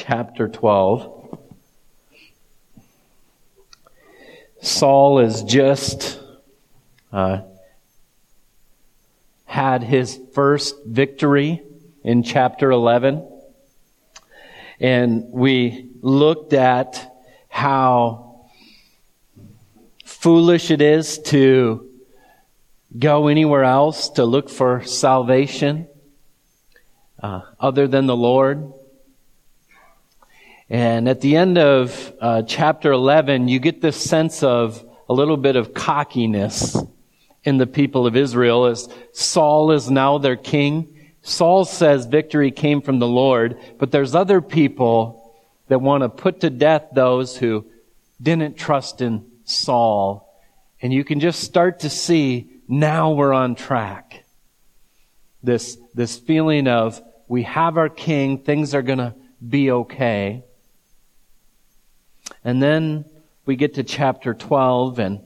chapter 12. Saul has just uh, had his first victory in chapter 11. And we looked at how foolish it is to go anywhere else to look for salvation uh, other than the Lord. And at the end of uh, chapter 11, you get this sense of a little bit of cockiness in the people of Israel as Saul is now their king. Saul says victory came from the Lord, but there's other people that want to put to death those who didn't trust in Saul. And you can just start to see now we're on track. This, this feeling of we have our king, things are gonna be okay. And then we get to chapter 12 and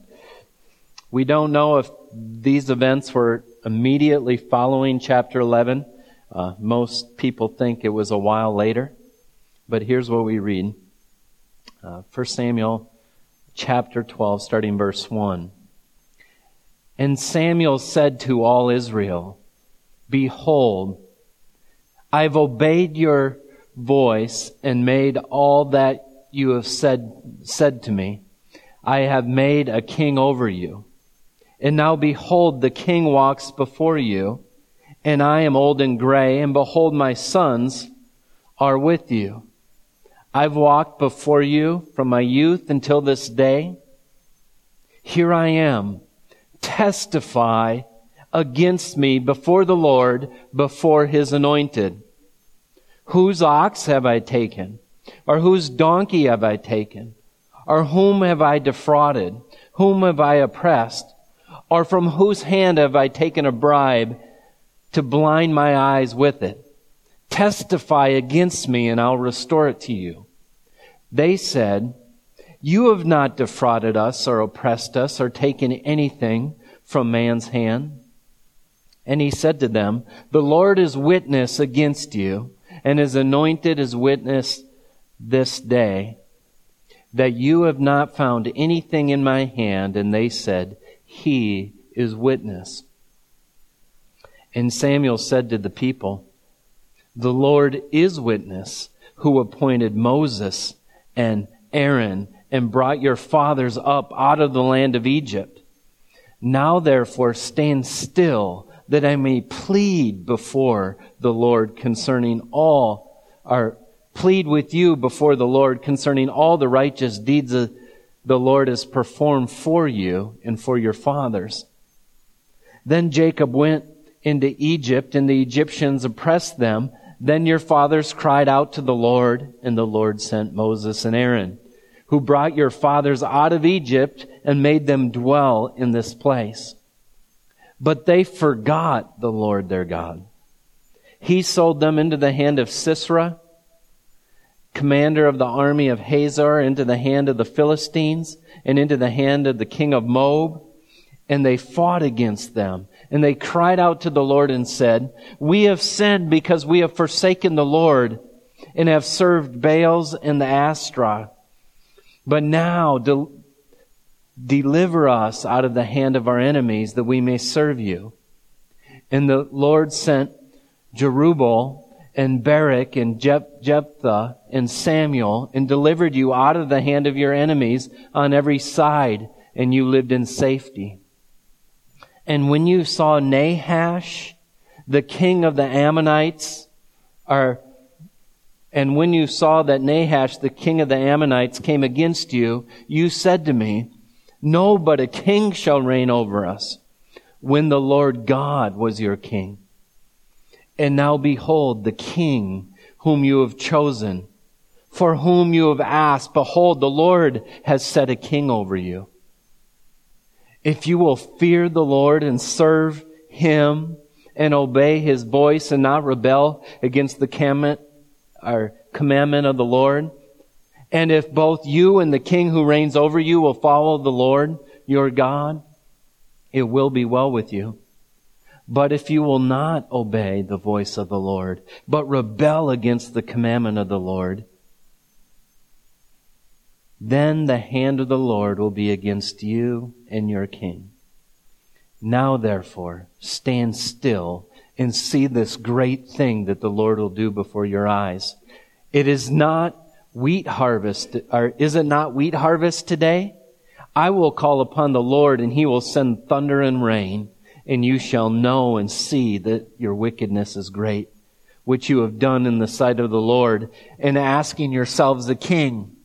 we don't know if these events were immediately following chapter 11. Uh, most people think it was a while later. But here's what we read. Uh, 1 Samuel chapter 12, starting verse 1. And Samuel said to all Israel, Behold, I've obeyed your voice and made all that you have said, said to me. I have made a king over you. And now behold, the king walks before you, and I am old and gray, and behold, my sons are with you. I've walked before you from my youth until this day. Here I am testify against me before the Lord, before his anointed. Whose ox have I taken? Or whose donkey have I taken? Or whom have I defrauded? Whom have I oppressed? Or from whose hand have I taken a bribe to blind my eyes with it? Testify against me and I'll restore it to you. They said, you have not defrauded us or oppressed us or taken anything from man's hand. And he said to them, The Lord is witness against you, and his anointed is witness this day, that you have not found anything in my hand. And they said, He is witness. And Samuel said to the people, The Lord is witness, who appointed Moses and Aaron and brought your fathers up out of the land of Egypt. Now therefore stand still that I may plead before the Lord concerning all, or plead with you before the Lord concerning all the righteous deeds the Lord has performed for you and for your fathers. Then Jacob went into Egypt and the Egyptians oppressed them. Then your fathers cried out to the Lord and the Lord sent Moses and Aaron who brought your fathers out of Egypt and made them dwell in this place. But they forgot the Lord their God. He sold them into the hand of Sisera, commander of the army of Hazor, into the hand of the Philistines, and into the hand of the king of Moab. And they fought against them. And they cried out to the Lord and said, We have sinned because we have forsaken the Lord and have served Baals and the Ashtaroth. But now de- deliver us out of the hand of our enemies that we may serve you. And the Lord sent Jerubbaal and Barak and Jephthah and Samuel and delivered you out of the hand of your enemies on every side and you lived in safety. And when you saw Nahash, the king of the Ammonites, or and when you saw that Nahash, the king of the Ammonites, came against you, you said to me, No, but a king shall reign over us, when the Lord God was your king. And now behold, the king whom you have chosen, for whom you have asked, behold, the Lord has set a king over you. If you will fear the Lord and serve him and obey his voice and not rebel against the commandment our commandment of the Lord. And if both you and the king who reigns over you will follow the Lord, your God, it will be well with you. But if you will not obey the voice of the Lord, but rebel against the commandment of the Lord, then the hand of the Lord will be against you and your king. Now therefore, stand still and see this great thing that the Lord will do before your eyes. It is not wheat harvest, or is it not wheat harvest today? I will call upon the Lord and he will send thunder and rain, and you shall know and see that your wickedness is great, which you have done in the sight of the Lord, and asking yourselves a king.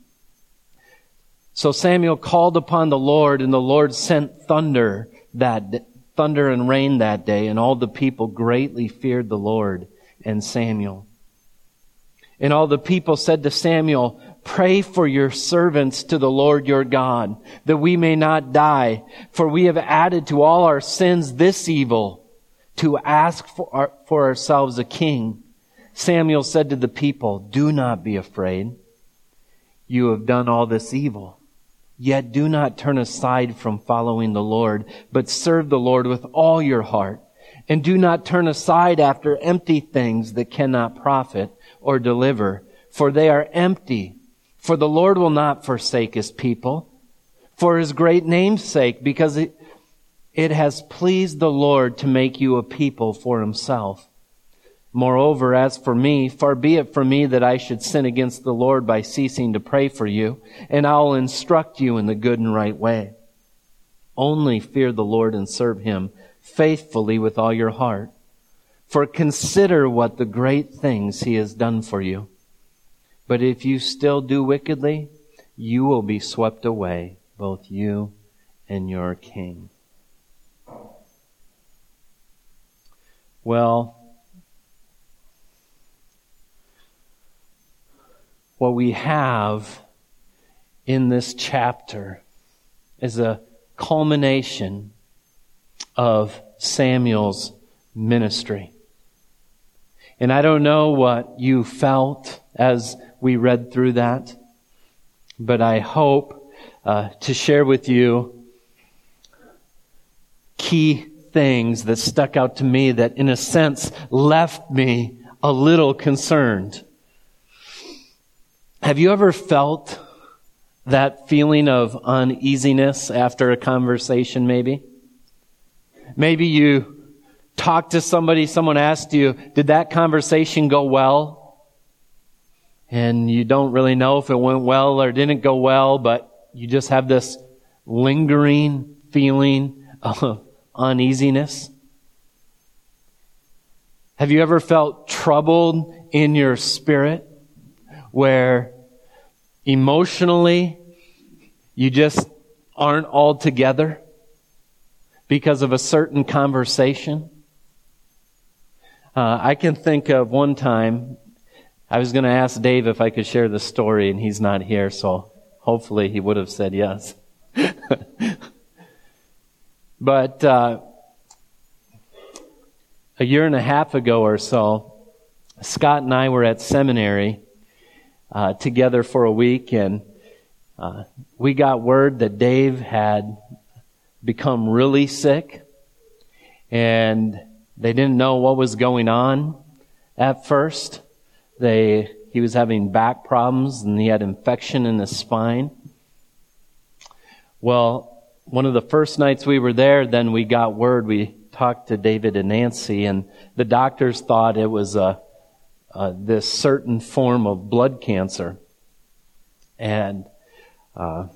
So Samuel called upon the Lord, and the Lord sent thunder that thunder and rain that day, and all the people greatly feared the Lord and Samuel. And all the people said to Samuel, Pray for your servants to the Lord your God, that we may not die, for we have added to all our sins this evil, to ask for, our, for ourselves a king. Samuel said to the people, Do not be afraid. You have done all this evil. Yet do not turn aside from following the Lord, but serve the Lord with all your heart. And do not turn aside after empty things that cannot profit or deliver, for they are empty. For the Lord will not forsake his people for his great name's sake, because it, it has pleased the Lord to make you a people for himself. Moreover, as for me, far be it from me that I should sin against the Lord by ceasing to pray for you, and I'll instruct you in the good and right way. Only fear the Lord and serve him faithfully with all your heart. For consider what the great things he has done for you. But if you still do wickedly, you will be swept away, both you and your king. Well, what we have in this chapter is a culmination of Samuel's ministry. And I don't know what you felt as we read through that, but I hope uh, to share with you key things that stuck out to me that, in a sense, left me a little concerned. Have you ever felt that feeling of uneasiness after a conversation, maybe? Maybe you talked to somebody, someone asked you, did that conversation go well? And you don't really know if it went well or didn't go well, but you just have this lingering feeling of uneasiness. Have you ever felt troubled in your spirit where emotionally you just aren't all together because of a certain conversation? Uh, I can think of one time, I was going to ask Dave if I could share the story, and he's not here, so hopefully he would have said yes. but uh, a year and a half ago or so, Scott and I were at seminary uh, together for a week, and uh, we got word that Dave had become really sick, and they didn't know what was going on at first. They, he was having back problems and he had infection in his spine. Well, one of the first nights we were there, then we got word, we talked to David and Nancy and the doctors thought it was a, a this certain form of blood cancer. And, uh,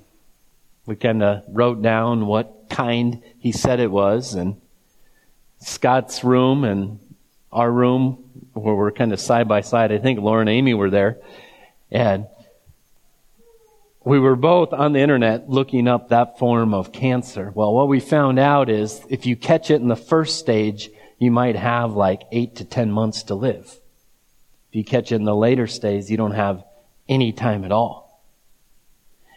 we kind of wrote down what kind he said it was and Scott's room and our room where we're kind of side by side. I think Laura and Amy were there. And we were both on the internet looking up that form of cancer. Well, what we found out is if you catch it in the first stage, you might have like eight to ten months to live. If you catch it in the later stage, you don't have any time at all.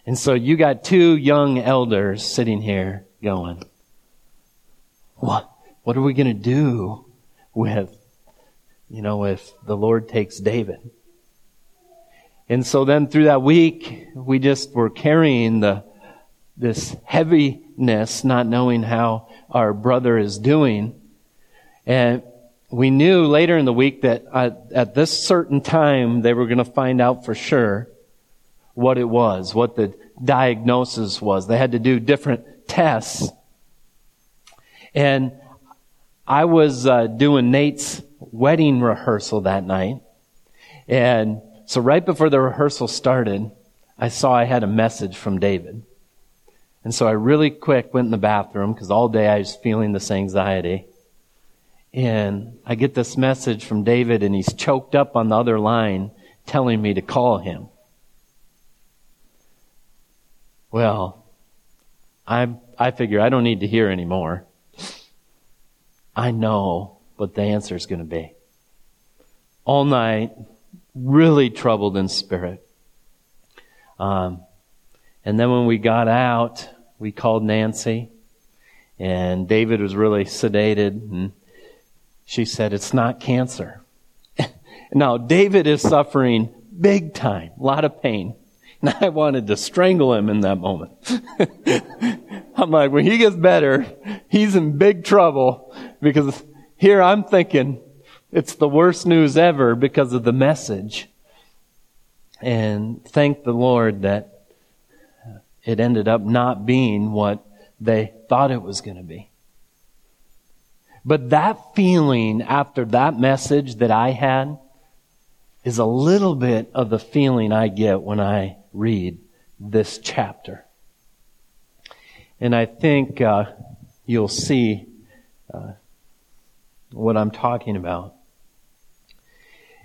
And so you got two young elders sitting here going, what? What are we going to do with, you know, if the Lord takes David? And so then through that week, we just were carrying the, this heaviness, not knowing how our brother is doing. And we knew later in the week that at, at this certain time, they were going to find out for sure what it was, what the diagnosis was. They had to do different tests. And I was uh, doing Nate's wedding rehearsal that night. And so right before the rehearsal started, I saw I had a message from David. And so I really quick went in the bathroom because all day I was feeling this anxiety. And I get this message from David and he's choked up on the other line telling me to call him. Well, I, I figure I don't need to hear anymore. I know what the answer is going to be. All night, really troubled in spirit. Um, and then when we got out, we called Nancy, and David was really sedated, and she said, It's not cancer. now, David is suffering big time, a lot of pain. And I wanted to strangle him in that moment. I'm like, when he gets better, he's in big trouble because here I'm thinking it's the worst news ever because of the message. And thank the Lord that it ended up not being what they thought it was going to be. But that feeling after that message that I had is a little bit of the feeling I get when I read this chapter. And I think uh, you'll see uh, what I'm talking about.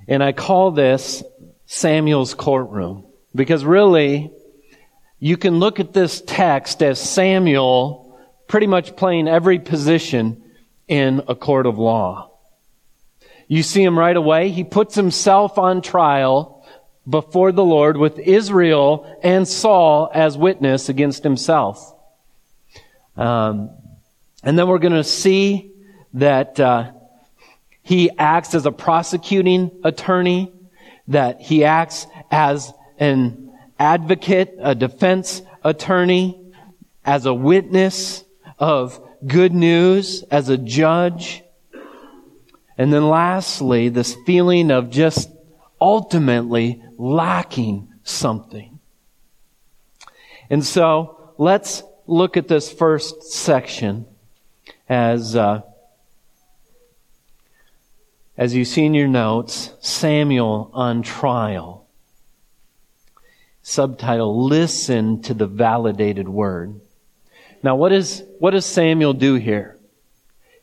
And I call this Samuel's courtroom because really, you can look at this text as Samuel pretty much playing every position in a court of law. You see him right away. He puts himself on trial before the Lord with Israel and Saul as witness against himself. Um, and then we're going to see that uh, he acts as a prosecuting attorney, that he acts as an advocate, a defense attorney, as a witness of good news, as a judge. And then lastly, this feeling of just ultimately lacking something. And so let's look at this first section as uh, as you see in your notes, Samuel on trial. Subtitle, listen to the validated word. Now what is, what does Samuel do here?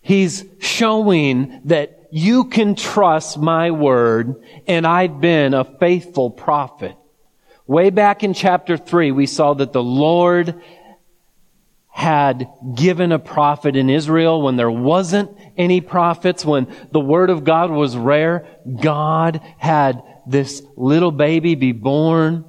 He's showing that you can trust my word and I've been a faithful prophet. Way back in chapter three, we saw that the Lord had given a prophet in Israel when there wasn't any prophets, when the word of God was rare. God had this little baby be born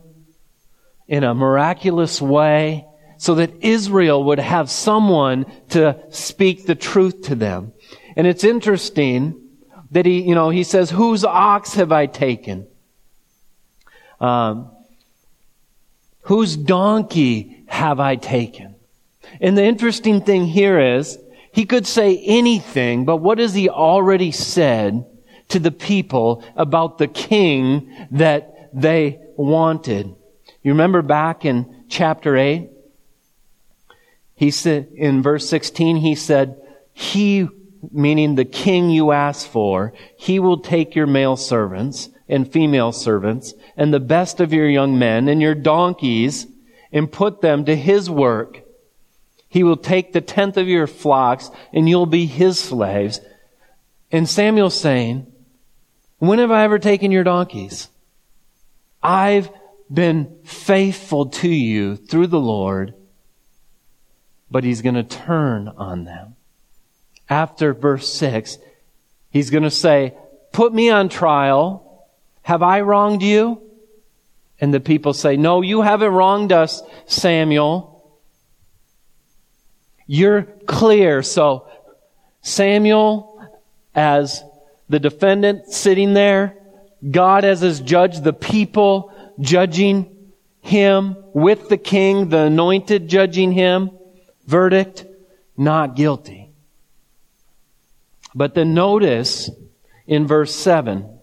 in a miraculous way so that Israel would have someone to speak the truth to them. And it's interesting that he, you know, he says, whose ox have I taken? Um, whose donkey have I taken? And the interesting thing here is, he could say anything, but what has he already said to the people about the king that they wanted? You remember back in chapter 8? He said, in verse 16, he said, He, meaning the king you asked for, he will take your male servants and female servants and the best of your young men and your donkeys and put them to his work he will take the tenth of your flocks and you'll be his slaves. And Samuel's saying, when have I ever taken your donkeys? I've been faithful to you through the Lord, but he's going to turn on them. After verse 6, he's going to say, Put me on trial. Have I wronged you? And the people say, No, you haven't wronged us, Samuel. You're clear. So Samuel as the defendant sitting there, God as his judge, the people judging him with the king, the anointed judging him. Verdict, not guilty. But then notice in verse 7,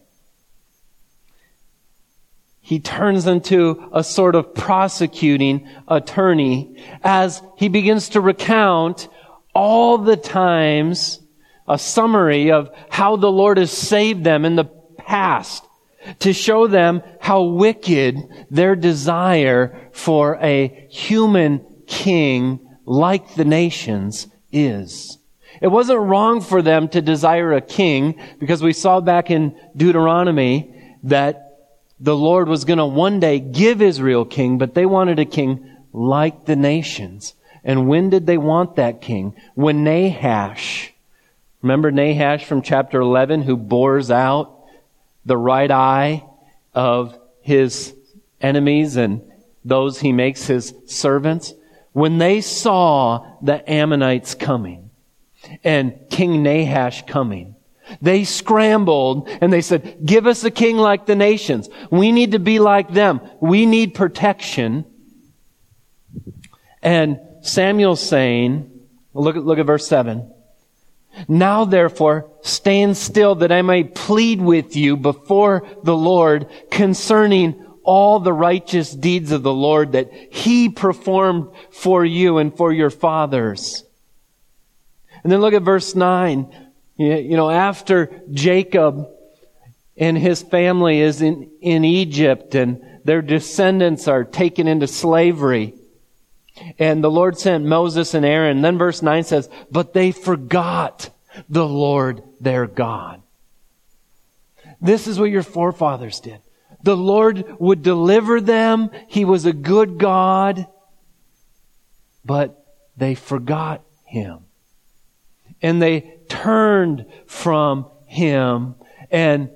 he turns into a sort of prosecuting attorney as he begins to recount all the times a summary of how the Lord has saved them in the past to show them how wicked their desire for a human king like the nations is. It wasn't wrong for them to desire a king because we saw back in Deuteronomy that the Lord was going to one day give Israel king, but they wanted a king like the nations. And when did they want that king? When Nahash, remember Nahash from chapter 11 who bores out the right eye of his enemies and those he makes his servants? When they saw the Ammonites coming and King Nahash coming, they scrambled and they said, give us a king like the nations. We need to be like them. We need protection. And Samuel's saying, look at, look at verse 7. Now therefore, stand still that I may plead with you before the Lord concerning all the righteous deeds of the Lord that He performed for you and for your fathers. And then look at verse 9. You know, after Jacob and his family is in, in Egypt and their descendants are taken into slavery. And the Lord sent Moses and Aaron. Then verse 9 says, but they forgot the Lord their God. This is what your forefathers did. The Lord would deliver them. He was a good God. But they forgot Him. And they turned from him and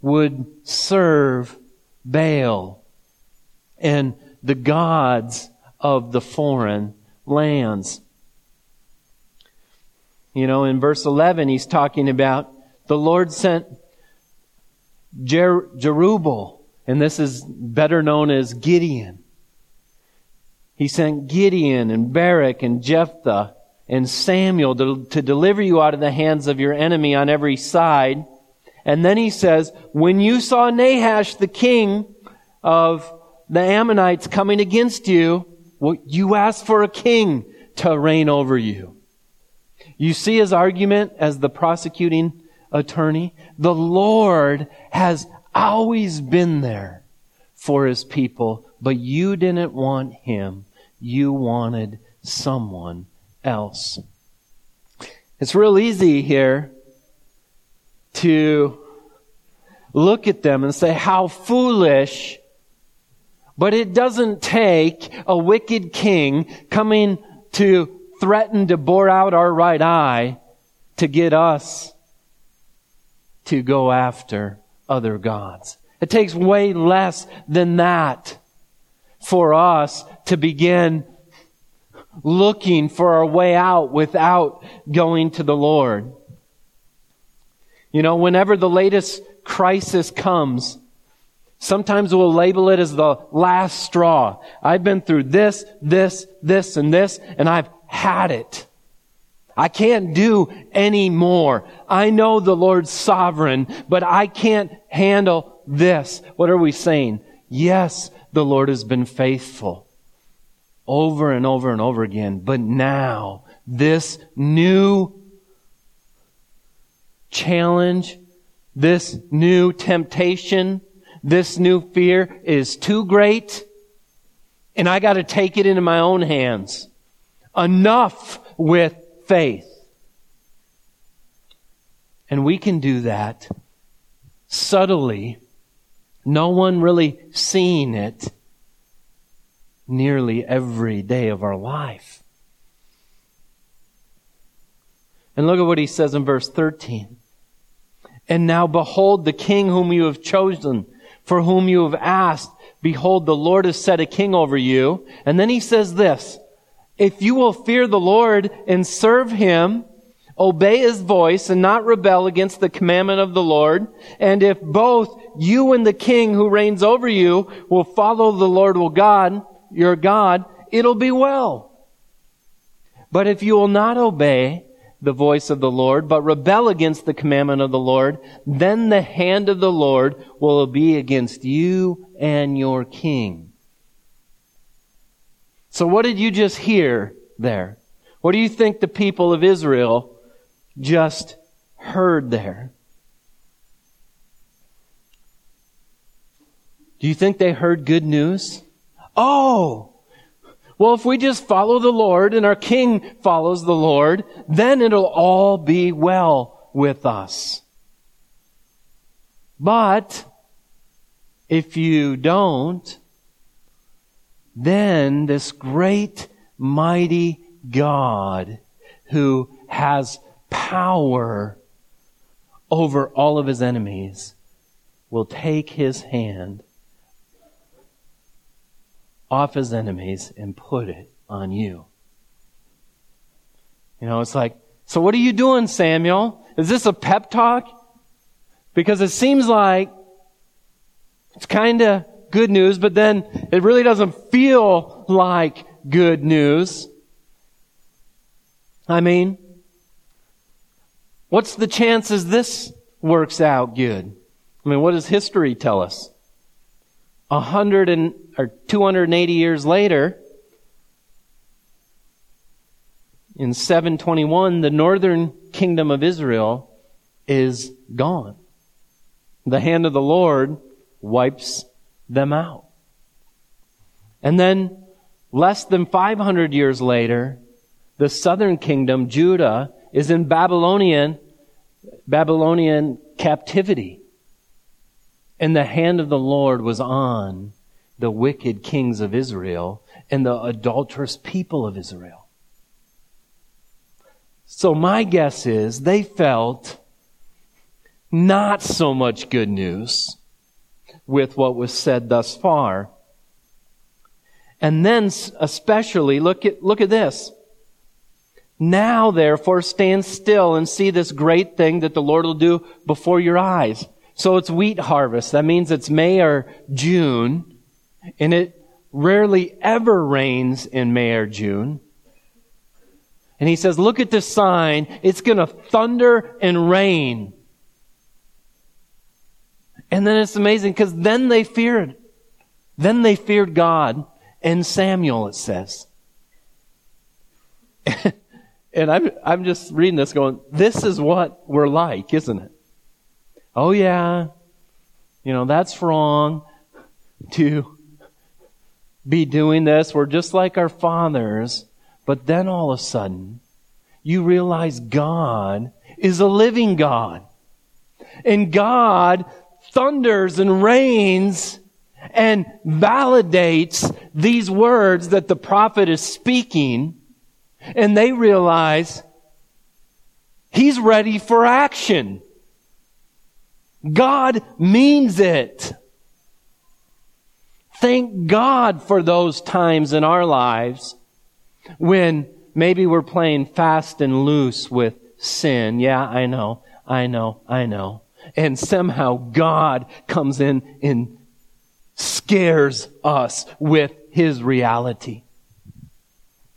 would serve Baal and the gods of the foreign lands. You know, in verse 11, he's talking about the Lord sent Jer- Jerubbaal, and this is better known as Gideon. He sent Gideon and Barak and Jephthah and Samuel to, to deliver you out of the hands of your enemy on every side. And then he says, when you saw Nahash, the king of the Ammonites coming against you, well, you asked for a king to reign over you. You see his argument as the prosecuting attorney? The Lord has always been there for his people, but you didn't want him. You wanted someone else. It's real easy here to look at them and say, how foolish. But it doesn't take a wicked king coming to threaten to bore out our right eye to get us to go after other gods. It takes way less than that for us to begin looking for our way out without going to the Lord. You know, whenever the latest crisis comes, sometimes we'll label it as the last straw. I've been through this, this, this, and this, and I've had it. I can't do any more. I know the Lord's sovereign, but I can't handle this. What are we saying? Yes, the Lord has been faithful over and over and over again. But now, this new challenge, this new temptation, this new fear is too great, and I gotta take it into my own hands. Enough with faith. And we can do that subtly, no one really seeing it nearly every day of our life. And look at what he says in verse 13. And now behold the king whom you have chosen, for whom you have asked. Behold, the Lord has set a king over you. And then he says this, if you will fear the Lord and serve him, obey his voice and not rebel against the commandment of the Lord, and if both you and the king who reigns over you will follow the Lord will God, your God, it'll be well. But if you will not obey the voice of the Lord, but rebel against the commandment of the Lord, then the hand of the Lord will be against you and your king. So what did you just hear there? What do you think the people of Israel just heard there? Do you think they heard good news? Oh, well, if we just follow the Lord and our King follows the Lord, then it'll all be well with us. But if you don't, then this great, mighty God who has power over all of his enemies will take his hand off his enemies and put it on you. You know, it's like, so what are you doing, Samuel? Is this a pep talk? Because it seems like it's kind of good news, but then it really doesn't feel like good news. I mean, what's the chances this works out good? I mean, what does history tell us? A hundred and or 280 years later, in 721, the northern kingdom of Israel is gone. The hand of the Lord wipes them out. And then, less than 500 years later, the southern kingdom, Judah, is in Babylonian, Babylonian captivity. And the hand of the Lord was on the wicked kings of Israel and the adulterous people of Israel. So my guess is they felt not so much good news with what was said thus far. And then especially look at, look at this. Now therefore stand still and see this great thing that the Lord will do before your eyes. So it's wheat harvest. That means it's May or June. And it rarely ever rains in May or June. And he says, look at this sign. It's going to thunder and rain. And then it's amazing because then they feared. Then they feared God and Samuel, it says. and I'm, I'm just reading this going, this is what we're like, isn't it? Oh yeah. You know, that's wrong to be doing this. We're just like our fathers. But then all of a sudden, you realize God is a living God. And God thunders and rains and validates these words that the prophet is speaking. And they realize he's ready for action. God means it. Thank God for those times in our lives when maybe we're playing fast and loose with sin. Yeah, I know, I know, I know. And somehow God comes in and scares us with His reality.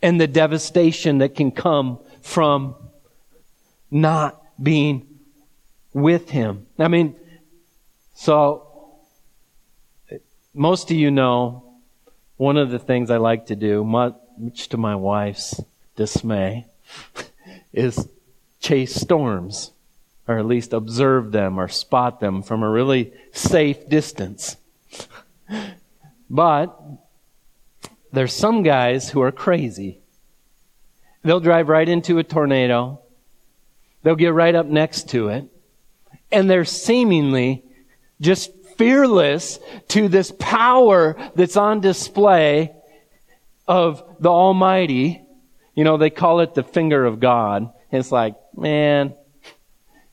And the devastation that can come from not being with Him. I mean, so most of you know one of the things I like to do, much to my wife's dismay, is chase storms, or at least observe them or spot them from a really safe distance. but there's some guys who are crazy. They'll drive right into a tornado. They'll get right up next to it. And they're seemingly just fearless to this power that's on display of the Almighty. You know, they call it the finger of God. It's like, man,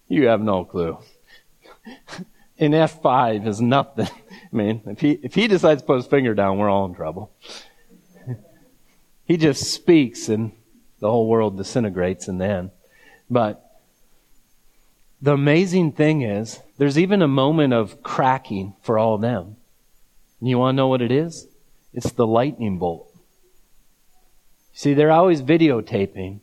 you have no clue. An F5 is nothing. I mean, if he, if he decides to put his finger down, we're all in trouble. he just speaks and the whole world disintegrates and then. But the amazing thing is, there's even a moment of cracking for all of them. You want to know what it is? It's the lightning bolt. See, they're always videotaping,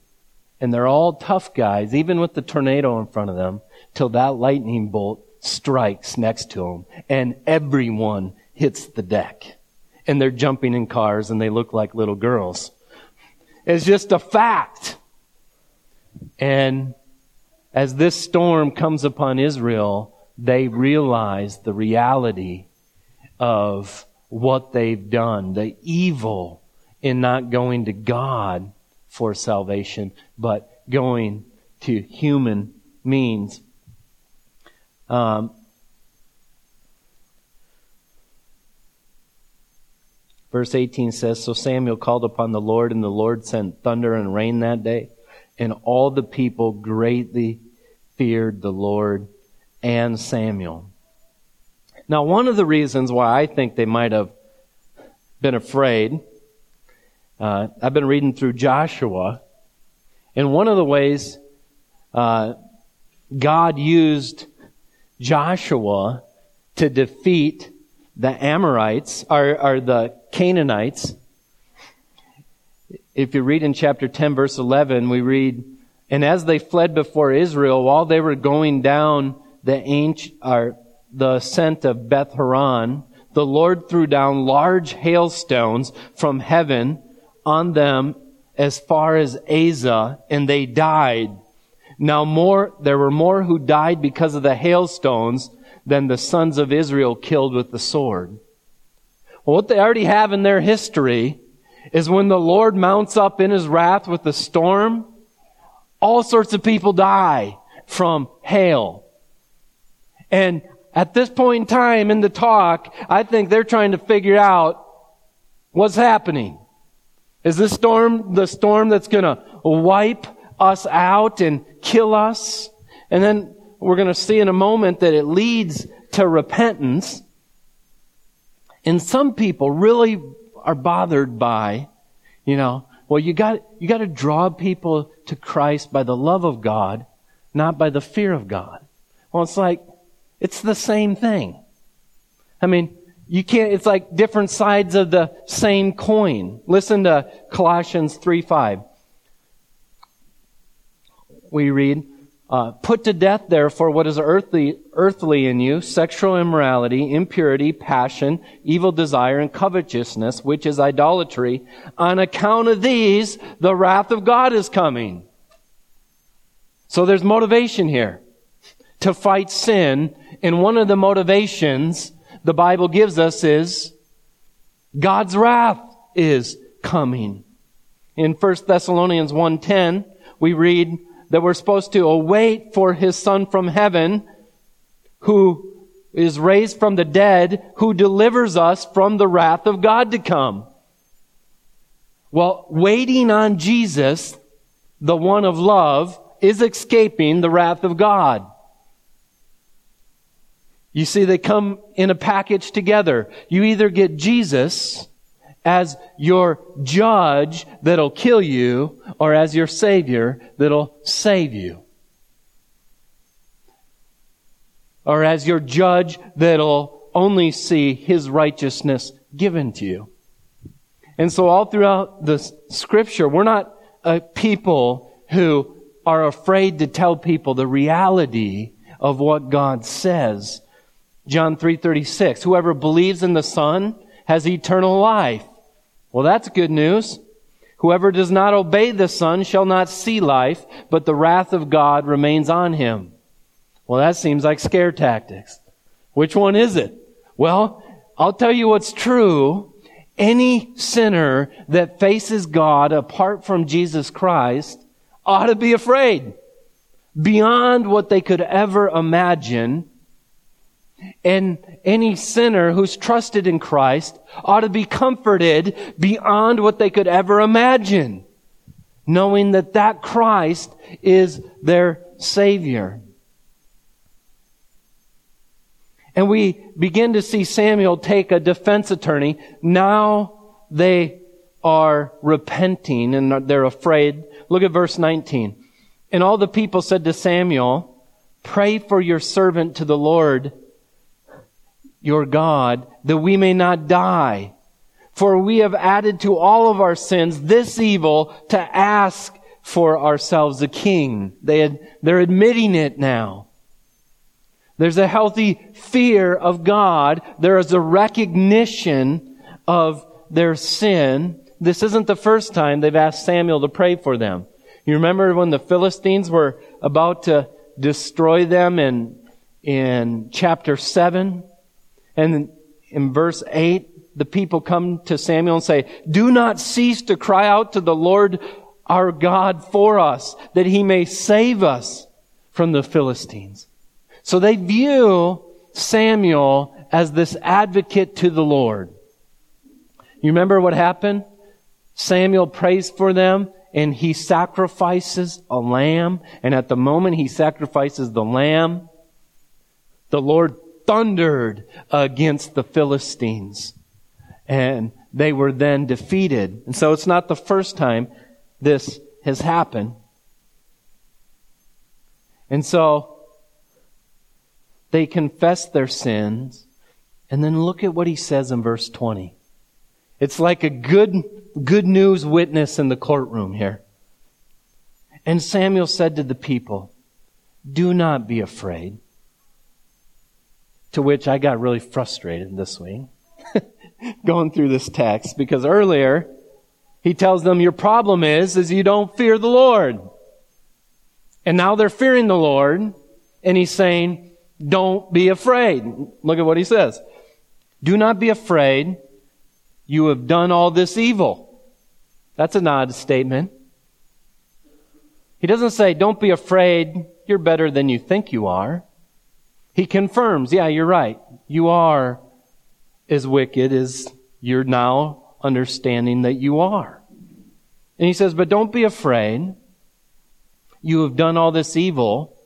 And they're all tough guys, even with the tornado in front of them, till that lightning bolt strikes next to them. And everyone hits the deck. And they're jumping in cars and they look like little girls. It's just a fact. And as this storm comes upon Israel, they realize the reality of what they've done, the evil in not going to God for salvation, but going to human means. Um, verse 18 says So Samuel called upon the Lord, and the Lord sent thunder and rain that day, and all the people greatly feared the Lord and Samuel. Now, one of the reasons why I think they might have been afraid, uh, I've been reading through Joshua, and one of the ways uh, God used Joshua to defeat the Amorites, or, or the Canaanites. If you read in chapter 10, verse 11, we read, And as they fled before Israel, while they were going down the ancient, or the ascent of Beth Horon, the Lord threw down large hailstones from heaven on them as far as Azza, and they died. Now more, there were more who died because of the hailstones than the sons of Israel killed with the sword. Well, what they already have in their history is when the Lord mounts up in his wrath with the storm, all sorts of people die from hail. And at this point in time in the talk, I think they're trying to figure out what's happening. Is this storm the storm that's going to wipe us out and kill us? And then we're going to see in a moment that it leads to repentance. And some people really are bothered by, you know, well, you got, you got to draw people to Christ by the love of God, not by the fear of God. Well, it's like, it's the same thing. I mean, you can't, it's like different sides of the same coin. Listen to Colossians 3 5. We read, uh, put to death, therefore, what is earthly, earthly in you, sexual immorality, impurity, passion, evil desire, and covetousness, which is idolatry. On account of these, the wrath of God is coming. So there's motivation here to fight sin and one of the motivations the Bible gives us is God's wrath is coming. In 1 Thessalonians 1:10, we read that we're supposed to await for his son from heaven who is raised from the dead, who delivers us from the wrath of God to come. Well, waiting on Jesus, the one of love, is escaping the wrath of God. You see, they come in a package together. You either get Jesus as your judge that'll kill you or as your savior that'll save you. Or as your judge that'll only see his righteousness given to you. And so all throughout the scripture, we're not a people who are afraid to tell people the reality of what God says John 3:36, whoever believes in the Son has eternal life. Well, that's good news. Whoever does not obey the Son shall not see life, but the wrath of God remains on him. Well, that seems like scare tactics. Which one is it? Well, I'll tell you what's true. Any sinner that faces God apart from Jesus Christ ought to be afraid beyond what they could ever imagine and any sinner who's trusted in Christ ought to be comforted beyond what they could ever imagine, knowing that that Christ is their Savior. And we begin to see Samuel take a defense attorney. Now they are repenting and they're afraid. Look at verse 19. And all the people said to Samuel, Pray for your servant to the Lord your God, that we may not die. For we have added to all of our sins this evil to ask for ourselves a king. They had, they're admitting it now. There's a healthy fear of God. There is a recognition of their sin. This isn't the first time they've asked Samuel to pray for them. You remember when the Philistines were about to destroy them in, in chapter 7? And in verse 8, the people come to Samuel and say, Do not cease to cry out to the Lord our God for us, that he may save us from the Philistines. So they view Samuel as this advocate to the Lord. You remember what happened? Samuel prays for them and he sacrifices a lamb. And at the moment he sacrifices the lamb, the Lord thundered against the Philistines. And they were then defeated. And so it's not the first time this has happened. And so they confess their sins. And then look at what he says in verse 20. It's like a good, good news witness in the courtroom here. And Samuel said to the people, Do not be afraid. To which I got really frustrated this week going through this text because earlier he tells them your problem is is you don't fear the Lord. And now they're fearing the Lord and he's saying don't be afraid. Look at what he says. Do not be afraid. You have done all this evil. That's an odd statement. He doesn't say, don't be afraid. You're better than you think you are. He confirms, yeah, you're right. You are as wicked as you're now understanding that you are. And he says, but don't be afraid. You have done all this evil.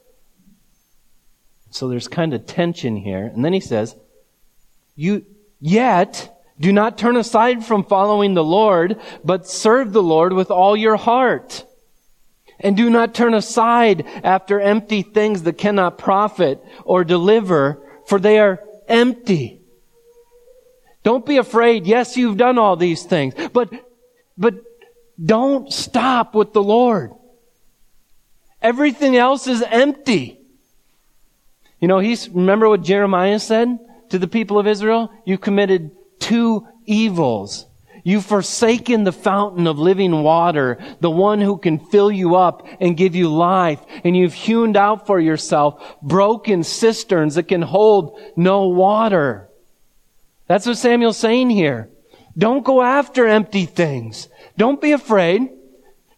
So there's kind of tension here. And then he says, you, yet, do not turn aside from following the Lord, but serve the Lord with all your heart. And do not turn aside after empty things that cannot profit or deliver, for they are empty. Don't be afraid. Yes, you've done all these things, but, but don't stop with the Lord. Everything else is empty. You know, he's, remember what Jeremiah said to the people of Israel? You committed two evils. You've forsaken the fountain of living water, the one who can fill you up and give you life. And you've hewn out for yourself broken cisterns that can hold no water. That's what Samuel's saying here. Don't go after empty things. Don't be afraid.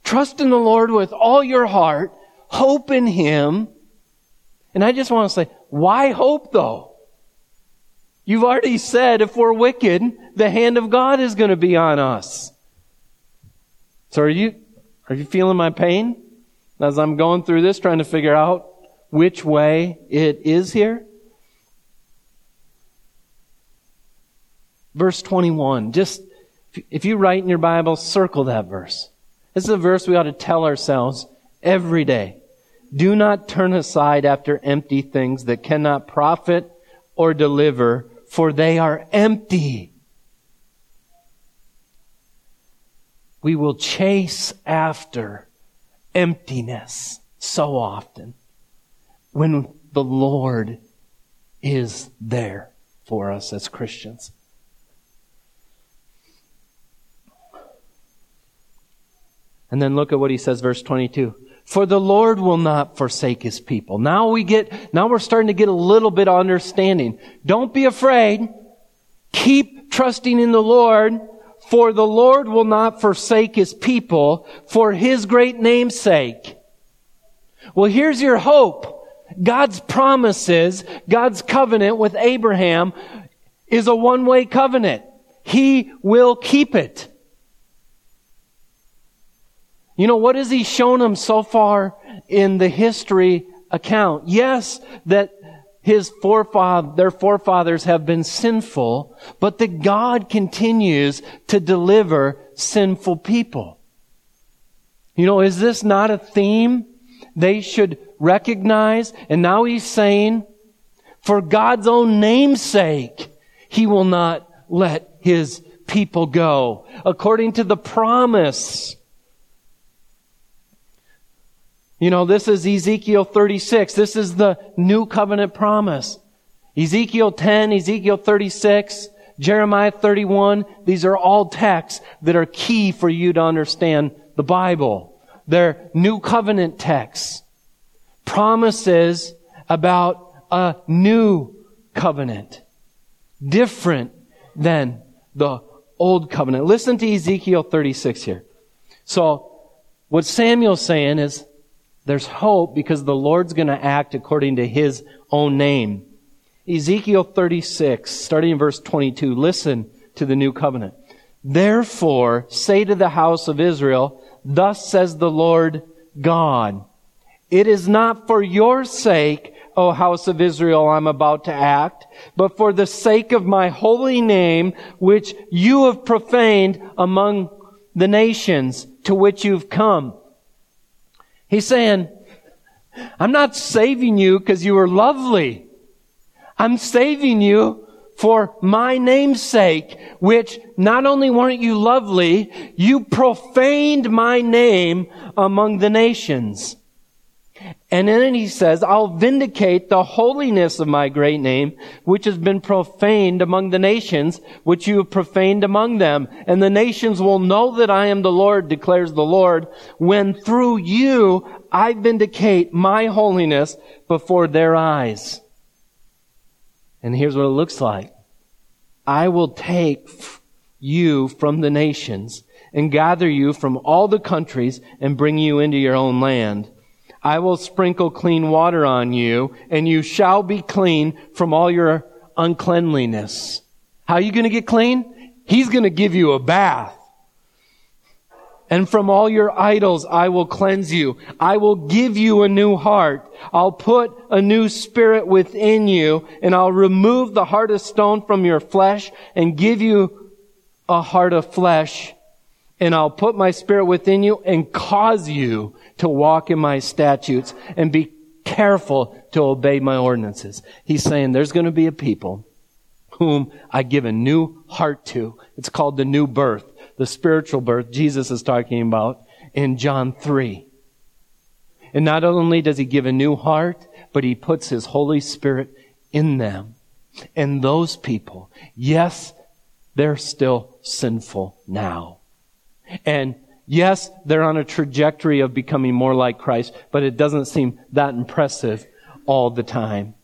Trust in the Lord with all your heart. Hope in Him. And I just want to say, why hope though? You've already said if we're wicked, the hand of God is going to be on us. So are you, are you feeling my pain as I'm going through this, trying to figure out which way it is here? Verse 21. Just, if you write in your Bible, circle that verse. This is a verse we ought to tell ourselves every day. Do not turn aside after empty things that cannot profit or deliver for they are empty. We will chase after emptiness so often when the Lord is there for us as Christians. And then look at what he says, verse 22. For the Lord will not forsake his people. Now we get, now we're starting to get a little bit of understanding. Don't be afraid. Keep trusting in the Lord, for the Lord will not forsake his people for his great name's sake. Well, here's your hope. God's promises, God's covenant with Abraham is a one-way covenant. He will keep it. You know, what has he shown them so far in the history account? Yes, that his forefather, their forefathers have been sinful, but that God continues to deliver sinful people. You know, is this not a theme they should recognize? And now he's saying, for God's own name's sake, he will not let his people go. According to the promise You know, this is Ezekiel 36. This is the new covenant promise. Ezekiel 10, Ezekiel 36, Jeremiah 31. These are all texts that are key for you to understand the Bible. They're new covenant texts. Promises about a new covenant. Different than the old covenant. Listen to Ezekiel 36 here. So, what Samuel's saying is, there's hope because the Lord's going to act according to His own name. Ezekiel 36, starting in verse 22, listen to the new covenant. Therefore, say to the house of Israel, thus says the Lord God, it is not for your sake, O house of Israel, I'm about to act, but for the sake of my holy name, which you have profaned among the nations to which you've come. He's saying, I'm not saving you because you were lovely. I'm saving you for my name's sake, which not only weren't you lovely, you profaned my name among the nations. And then he says, I'll vindicate the holiness of my great name, which has been profaned among the nations, which you have profaned among them. And the nations will know that I am the Lord, declares the Lord, when through you I vindicate my holiness before their eyes. And here's what it looks like. I will take you from the nations and gather you from all the countries and bring you into your own land. I will sprinkle clean water on you, and you shall be clean from all your uncleanliness. How are you going to get clean? He's going to give you a bath. And from all your idols I will cleanse you. I will give you a new heart. I'll put a new spirit within you, and I'll remove the heart of stone from your flesh and give you a heart of flesh. And I'll put my spirit within you and cause you to walk in my statutes and be careful to obey my ordinances. He's saying there's going to be a people whom I give a new heart to. It's called the new birth, the spiritual birth Jesus is talking about in John 3. And not only does he give a new heart, but he puts his Holy Spirit in them. And those people, yes, they're still sinful now. And Yes, they're on a trajectory of becoming more like Christ, but it doesn't seem that impressive all the time.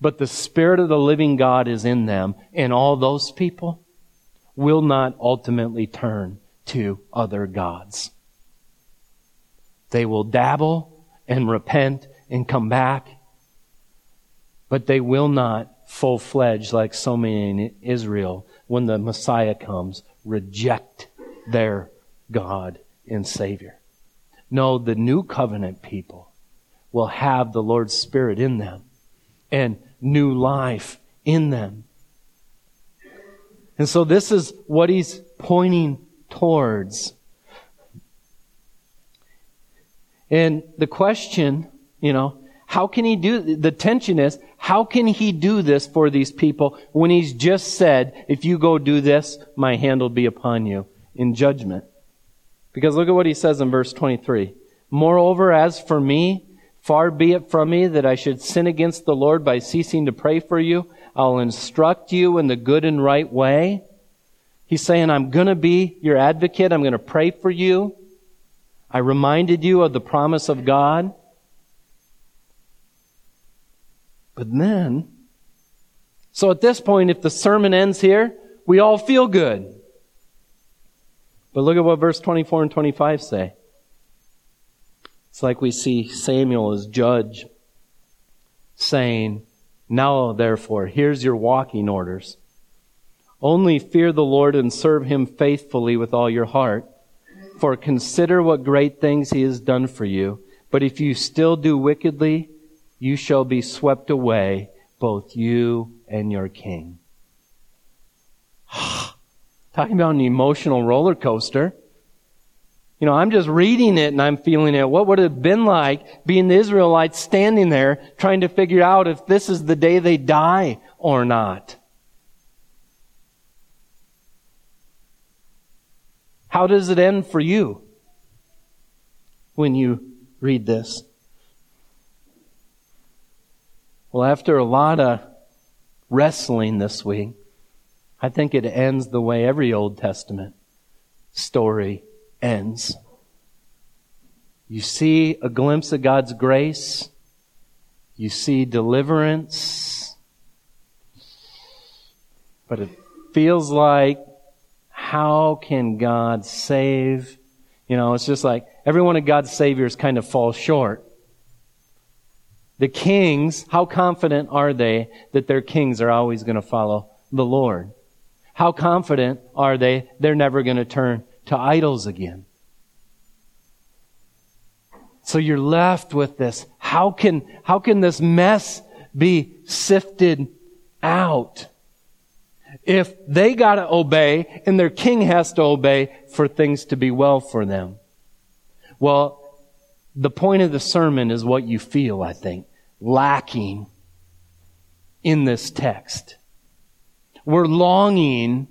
But the Spirit of the living God is in them, and all those people will not ultimately turn to other gods. They will dabble and repent and come back, but they will not full fledged like so many in Israel when the Messiah comes reject their God and Savior. No, the new covenant people will have the Lord's Spirit in them and new life in them. And so this is what he's pointing towards. And the question, you know, how can he do, the tension is, how can he do this for these people when he's just said, if you go do this, my hand will be upon you in judgment? Because look at what he says in verse 23. Moreover, as for me, far be it from me that I should sin against the Lord by ceasing to pray for you. I'll instruct you in the good and right way. He's saying, I'm going to be your advocate. I'm going to pray for you. I reminded you of the promise of God. But then, so at this point, if the sermon ends here, we all feel good. But look at what verse 24 and 25 say. It's like we see Samuel as judge saying, Now therefore, here's your walking orders. Only fear the Lord and serve him faithfully with all your heart. For consider what great things he has done for you. But if you still do wickedly, you shall be swept away, both you and your king. Ah. Talking about an emotional roller coaster. You know, I'm just reading it and I'm feeling it. What would it have been like being the Israelites standing there trying to figure out if this is the day they die or not? How does it end for you when you read this? Well, after a lot of wrestling this week, I think it ends the way every Old Testament story ends. You see a glimpse of God's grace. You see deliverance. But it feels like, how can God save? You know, it's just like every one of God's saviors kind of falls short. The kings, how confident are they that their kings are always going to follow the Lord? How confident are they they're never going to turn to idols again? So you're left with this. How can, how can this mess be sifted out? If they gotta obey and their king has to obey for things to be well for them. Well, the point of the sermon is what you feel, I think, lacking in this text. We're longing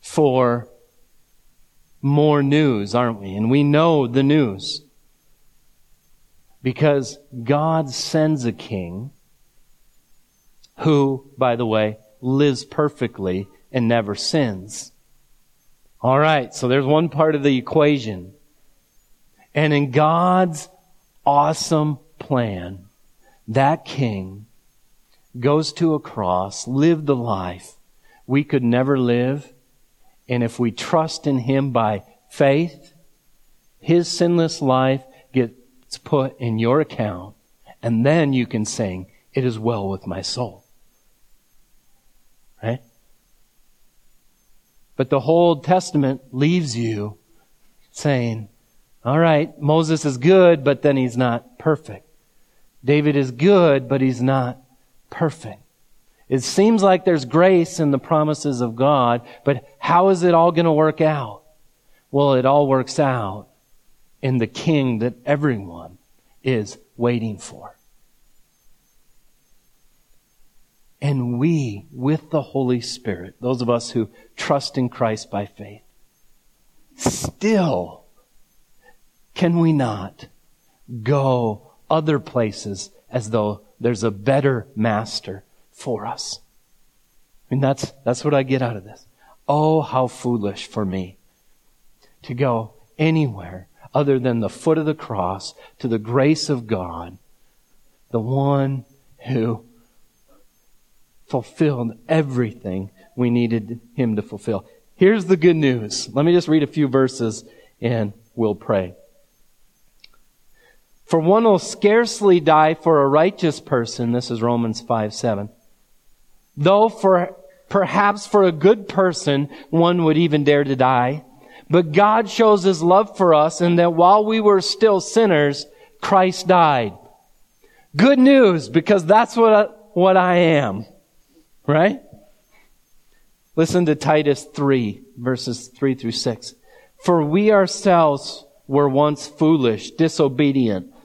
for more news, aren't we? And we know the news. Because God sends a king who, by the way, lives perfectly and never sins. All right, so there's one part of the equation. And in God's awesome plan, that king goes to a cross, lived the life we could never live. And if we trust in him by faith, his sinless life gets put in your account. And then you can sing, It is well with my soul. Right? But the whole Testament leaves you saying, all right, Moses is good, but then he's not perfect. David is good, but he's not perfect. It seems like there's grace in the promises of God, but how is it all going to work out? Well, it all works out in the king that everyone is waiting for. And we, with the Holy Spirit, those of us who trust in Christ by faith, still can we not go other places as though there's a better master for us? I mean, that's, that's what I get out of this. Oh, how foolish for me to go anywhere other than the foot of the cross to the grace of God, the one who fulfilled everything we needed him to fulfill. Here's the good news. Let me just read a few verses and we'll pray. For one will scarcely die for a righteous person. This is Romans 5 7. Though for perhaps for a good person, one would even dare to die. But God shows his love for us in that while we were still sinners, Christ died. Good news, because that's what I, what I am. Right? Listen to Titus 3, verses 3 through 6. For we ourselves were once foolish, disobedient,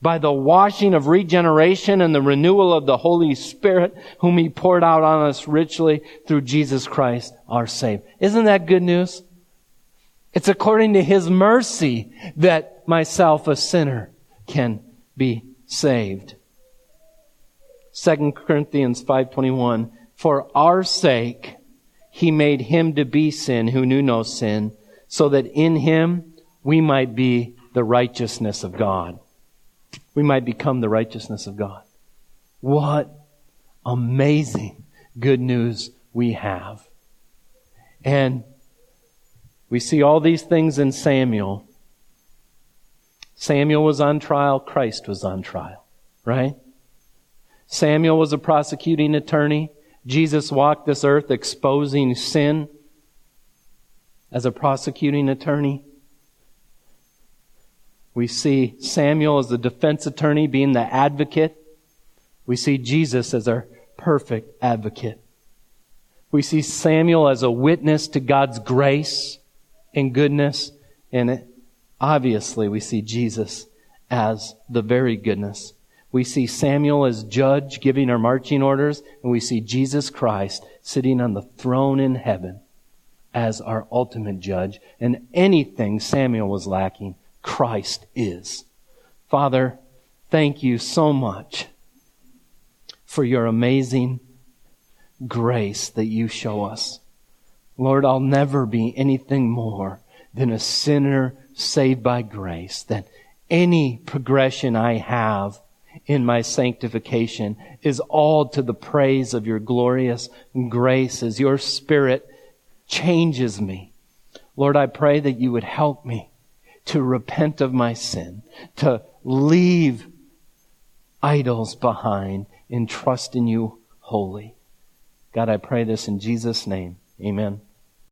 by the washing of regeneration and the renewal of the Holy Spirit, whom He poured out on us richly through Jesus Christ, our Savior. Isn't that good news? It's according to His mercy that myself, a sinner, can be saved. 2 Corinthians 5.21 For our sake He made Him to be sin who knew no sin, so that in Him we might be the righteousness of God we might become the righteousness of God. What amazing good news we have. And we see all these things in Samuel. Samuel was on trial, Christ was on trial, right? Samuel was a prosecuting attorney. Jesus walked this earth exposing sin as a prosecuting attorney. We see Samuel as the defense attorney being the advocate. We see Jesus as our perfect advocate. We see Samuel as a witness to God's grace and goodness. And obviously, we see Jesus as the very goodness. We see Samuel as judge giving our marching orders, and we see Jesus Christ sitting on the throne in heaven as our ultimate judge. And anything Samuel was lacking, Christ is. Father, thank you so much for your amazing grace that you show us. Lord, I'll never be anything more than a sinner saved by grace, that any progression I have in my sanctification is all to the praise of your glorious grace as your spirit changes me. Lord, I pray that you would help me to repent of my sin, to leave idols behind and trust in you wholly. God, I pray this in Jesus' name. Amen.